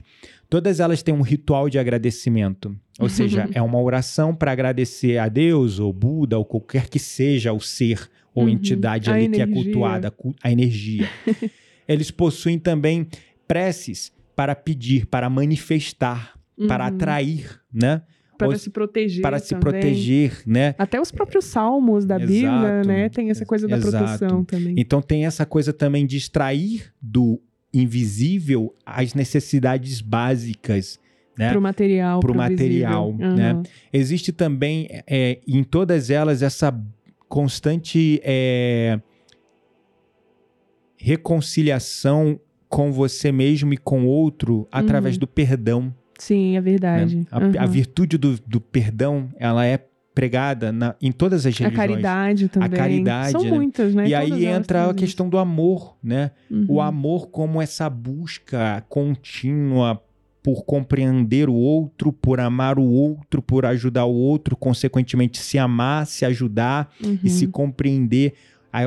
Todas elas têm um ritual de agradecimento. Ou seja, é uma oração para agradecer a Deus, ou Buda, ou qualquer que seja o ser ou Uhum. entidade A ali que é energia. cultuada, cu- a energia. Eles possuem também preces para pedir, para manifestar, para Uhum. atrair, né? Para se proteger. para se também. proteger, né? Até os próprios salmos da Bíblia, Exato. né? Tem essa coisa da Exato. proteção também. Então tem essa coisa também de extrair do invisível as necessidades básicas, né? Pro material. Pro pro material, visível. né? Uhum. Existe também é, em todas elas essa constante é, reconciliação com você mesmo e com o outro através Uhum. do perdão. Sim, é né? verdade. A, Uhum. a virtude do, do perdão, ela é pregada na- em todas as A religiões. caridade também. caridade, São né? muitas, né? E Todas aí entra a questão do amor, né? isso. O Uhum. amor como essa busca contínua por compreender o outro, por amar o outro, por ajudar o outro, consequentemente se amar, se ajudar e se Uhum. compreender.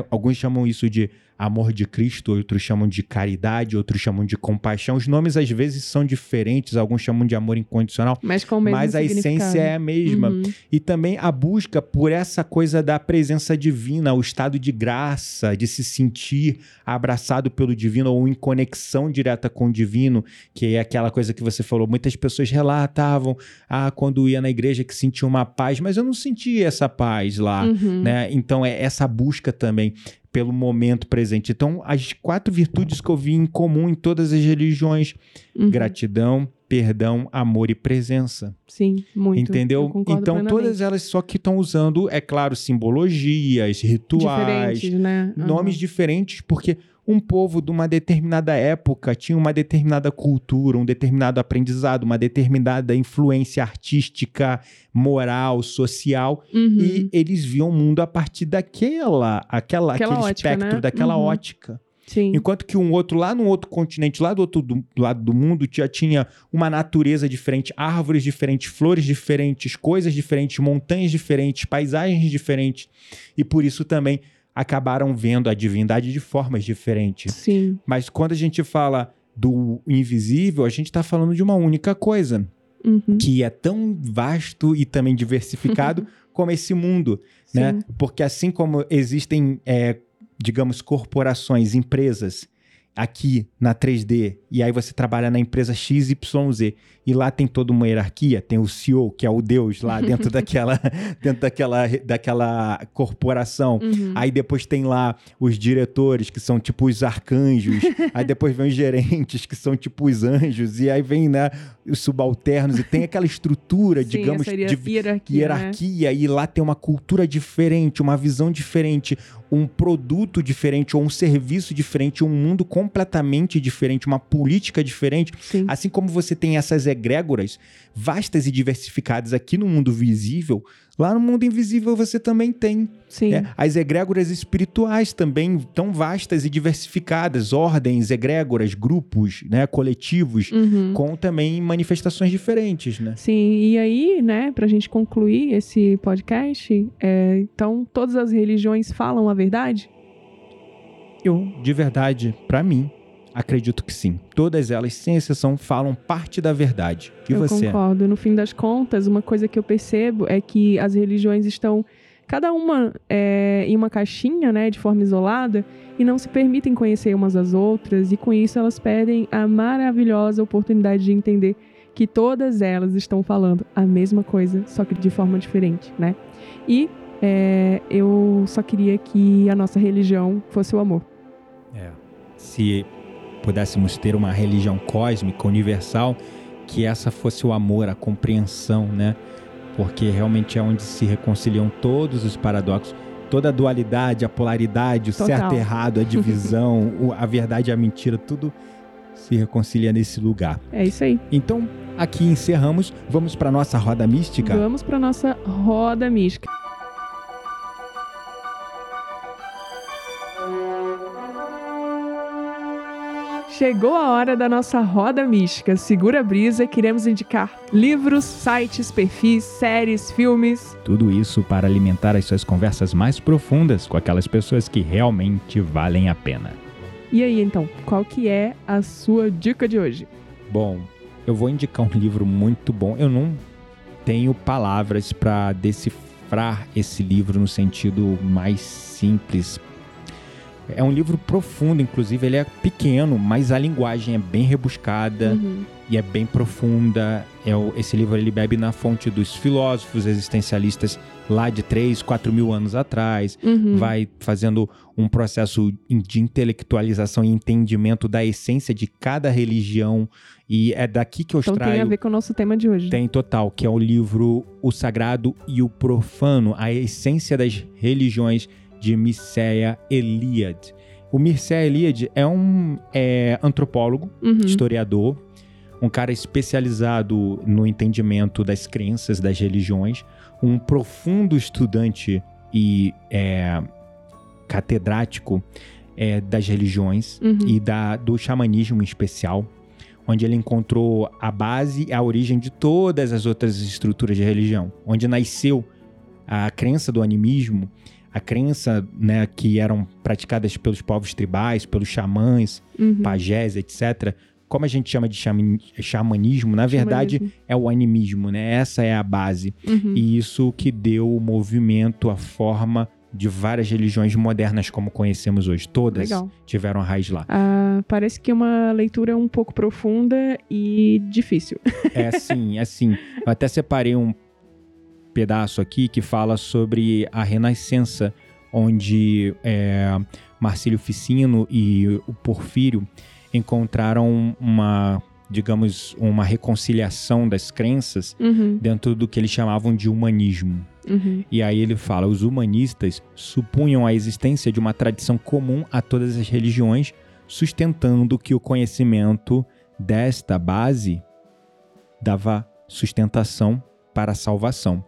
Alguns chamam isso de amor de Cristo, outros chamam de caridade, outros chamam de compaixão. Os nomes às vezes são diferentes, alguns chamam de amor incondicional, Mas com o mesmo mas a essência é a mesma. Uhum. E também a busca por essa coisa da presença divina, o estado de graça, de se sentir abraçado pelo divino ou em conexão direta com o divino, que é aquela coisa que você falou. Muitas pessoas relatavam, ah, quando ia na igreja que sentia uma paz, mas eu não sentia essa paz lá, Uhum. né? Então é essa busca também pelo momento presente. Então, as quatro virtudes que eu vi em comum em todas as religiões: Uhum. gratidão, perdão, amor e presença. Sim, muito. Entendeu? Então, plenamente. todas elas só que estão usando, é claro, simbologias, rituais, Diferentes, né? Uhum. nomes diferentes, porque um povo de uma determinada época tinha uma determinada cultura, um determinado aprendizado, uma determinada influência artística, moral, social, Uhum. e eles viam o mundo a partir daquela, aquela, Aquela aquele ótica, espectro, né? daquela Uhum. ótica. Sim. Enquanto que um outro lá no outro continente, lá do outro do- lado do mundo, já tinha uma natureza diferente, árvores diferentes, flores diferentes, coisas diferentes, montanhas diferentes, paisagens diferentes. E por isso também acabaram vendo a divindade de formas diferentes. Sim. Mas quando a gente fala do invisível, a gente está falando de uma única coisa, Uhum. que é tão vasto e também diversificado como esse mundo né? Sim. Porque assim como existem, é, digamos, corporações, empresas aqui na 3D, e aí você trabalha na empresa XYZ, e lá tem toda uma hierarquia, tem o CEO, que é o Deus lá dentro daquela, dentro daquela, daquela corporação. Uhum. Aí depois tem lá os diretores, que são tipo os arcanjos. aí depois vem os gerentes, que são tipo os anjos. E aí vem, né, os subalternos. E tem aquela estrutura, Sim, digamos, de hierarquia, né? hierarquia. E lá tem uma cultura diferente, uma visão diferente, um produto diferente, ou um serviço diferente, um mundo completamente diferente, uma política diferente. Sim. Assim como você tem essas egrégoras vastas e diversificadas aqui no mundo visível, lá no mundo invisível você também tem. Sim. É, as egrégoras espirituais também tão vastas e diversificadas, ordens, egrégoras, grupos, né, coletivos, Uhum. com também manifestações diferentes, né? Sim, e aí, né, pra gente concluir esse podcast, é, então todas as religiões falam a verdade? Eu, de verdade, pra mim, acredito que sim. Todas elas, sem exceção, falam parte da verdade. E eu você? concordo. No fim das contas, uma coisa que eu percebo é que as religiões estão cada uma é, em uma caixinha, né, de forma isolada, e não se permitem conhecer umas às outras, e com isso elas perdem a maravilhosa oportunidade de entender que todas elas estão falando a mesma coisa, só que de forma diferente, né? E é, eu só queria que a nossa religião fosse o amor. Se pudéssemos ter uma religião cósmica, universal, que essa fosse o amor, a compreensão, né? Porque realmente é onde se reconciliam todos os paradoxos, toda a dualidade, a polaridade, o Total. certo e errado, a divisão, a verdade e a mentira, tudo se reconcilia nesse lugar. É isso aí. Então, aqui encerramos. Vamos para nossa roda mística. Vamos para nossa roda mística. Chegou a hora da nossa roda mística. Segura a brisa, queremos indicar livros, sites, perfis, séries, filmes. Tudo isso para alimentar as suas conversas mais profundas com aquelas pessoas que realmente valem a pena. E aí, então, qual que é a sua dica de hoje? Bom, eu vou indicar um livro muito bom. Eu não tenho palavras para decifrar esse livro no sentido mais simples. É um livro profundo, inclusive ele é pequeno, mas a linguagem é bem rebuscada Uhum. e é bem profunda. É o- esse livro ele bebe na fonte dos filósofos existencialistas lá de 3, 4 mil anos atrás Uhum. vai fazendo um processo de intelectualização e entendimento da essência de cada religião. E é daqui que eu Então tem a extraio. ver com o nosso tema de hoje. Tem total, que é o livro O Sagrado e o Profano, a essência das religiões de Mircea Eliade. O Mircea Eliade é um é, antropólogo, Uhum. historiador, um cara especializado no entendimento das crenças, das religiões, um profundo estudante e é, catedrático é, das religiões Uhum. e da, do xamanismo em especial, onde ele encontrou a base e a origem de todas as outras estruturas de religião, onde nasceu a crença do animismo, a crença né, que eram praticadas pelos povos tribais, pelos xamãs, Uhum. pajés, etc. Como a gente chama de xaman- xamanismo, na verdade Xamanismo. é o animismo, né? Essa é a base. Uhum. E isso que deu o movimento, a forma de várias religiões modernas como conhecemos hoje. Todas Legal. tiveram a raiz lá. Ah, parece que é uma leitura um pouco profunda e difícil. É assim, é assim. Eu até separei um pedaço aqui que fala sobre a Renascença, onde é, Marcílio Ficino e o Porfírio encontraram uma, digamos, uma reconciliação das crenças Uhum. dentro do que eles chamavam de humanismo. Uhum. E aí ele fala: os humanistas supunham a existência de uma tradição comum a todas as religiões, sustentando que o conhecimento desta base dava sustentação para a salvação,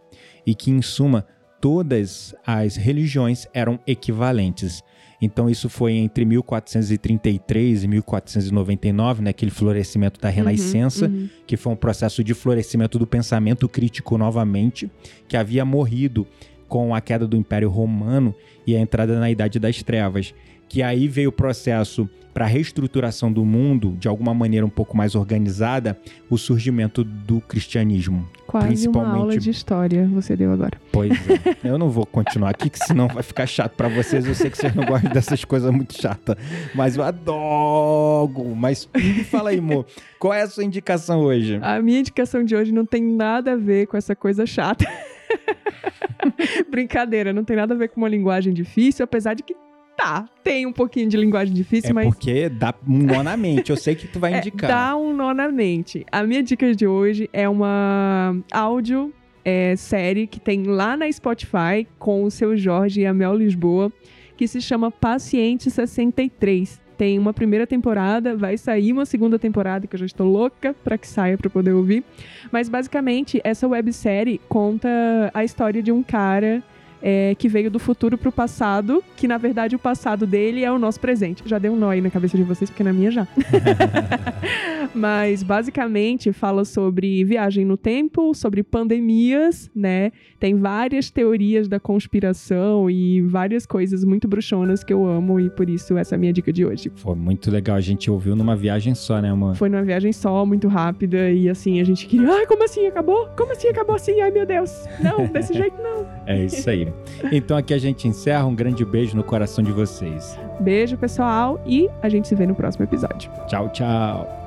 e que, em suma, todas as religiões eram equivalentes. Então, isso foi entre 1433 e 1499, naquele florescimento da Renascença, Uhum. que foi um processo de florescimento do pensamento crítico novamente, que havia morrido com a queda do Império Romano e a entrada na Idade das Trevas. Que aí veio o processo para a reestruturação do mundo, de alguma maneira um pouco mais organizada, o surgimento do cristianismo. Quase uma Principalmente- aula de história você deu agora. Pois é. Eu não vou continuar aqui, que senão vai ficar chato para vocês. Eu sei que vocês não gostam dessas coisas muito chatas, mas eu adoro. Mas me fala aí, amor, qual é a sua indicação hoje? A minha indicação de hoje não tem nada a ver com essa coisa chata. Brincadeira, não tem nada a ver com uma linguagem difícil, apesar de que tá, tem um pouquinho de linguagem difícil, É mas porque dá um nó na mente. Eu sei que tu vai é, indicar. dá um nó na mente. A minha dica de hoje é uma áudio é, série que tem lá na Spotify com o seu Jorge e a Mel Lisboa, que se chama Paciente 63. Tem uma primeira temporada, vai sair uma segunda temporada, que eu já estou louca para que saia para poder ouvir. Mas basicamente, essa websérie conta a história de um cara é, que veio do futuro pro passado, que na verdade o passado dele é o nosso presente. Já deu um nó aí na cabeça de vocês, porque na minha já. Mas basicamente fala sobre viagem no tempo, sobre pandemias, né? Tem várias teorias da conspiração e várias coisas muito bruxonas que eu amo e por isso essa é a minha dica de hoje. Foi muito legal, a gente ouviu numa viagem só, né, amor? Foi numa viagem só, muito rápida e assim a gente queria, ai, como assim acabou? Como assim acabou assim? Ai, meu Deus. Não, desse jeito não. É isso aí. Então aqui a gente encerra. Um grande beijo no coração de vocês. Beijo, pessoal, e a gente se vê no próximo episódio. Tchau, tchau.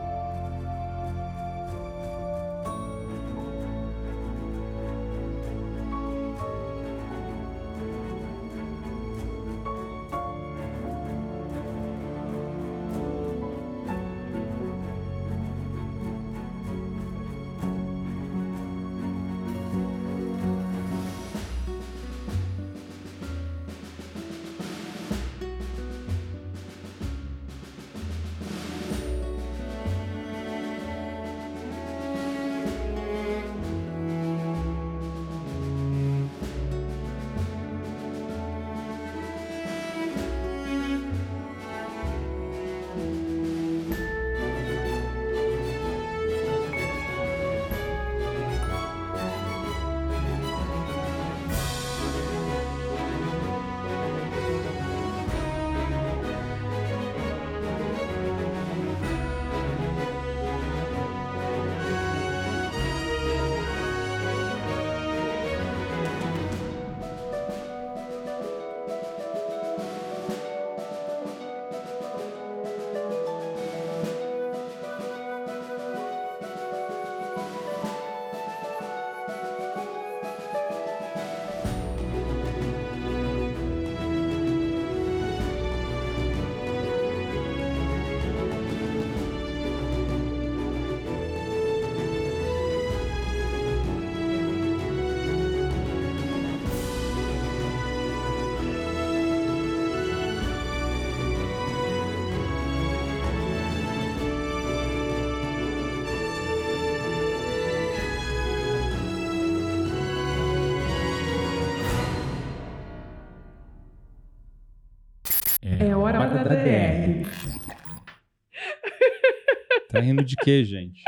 Tá rindo de quê, gente?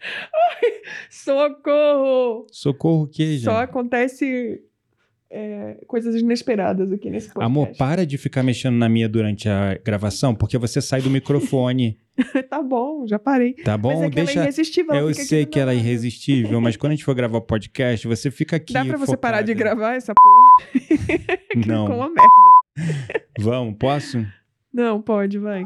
Socorro! Socorro o quê, gente? Só acontece é, coisas inesperadas aqui nesse podcast. Amor, para de ficar mexendo na minha durante a gravação, porque você sai do microfone. tá bom, já parei. Tá bom, mas é deixa. Ela é irresistível, eu sei que ela é irresistível, mas quando a gente for gravar o podcast, você fica aqui. Dá pra você focada. parar de gravar essa porra? Não. Com uma merda. Vamos, posso? Não, pode, vai.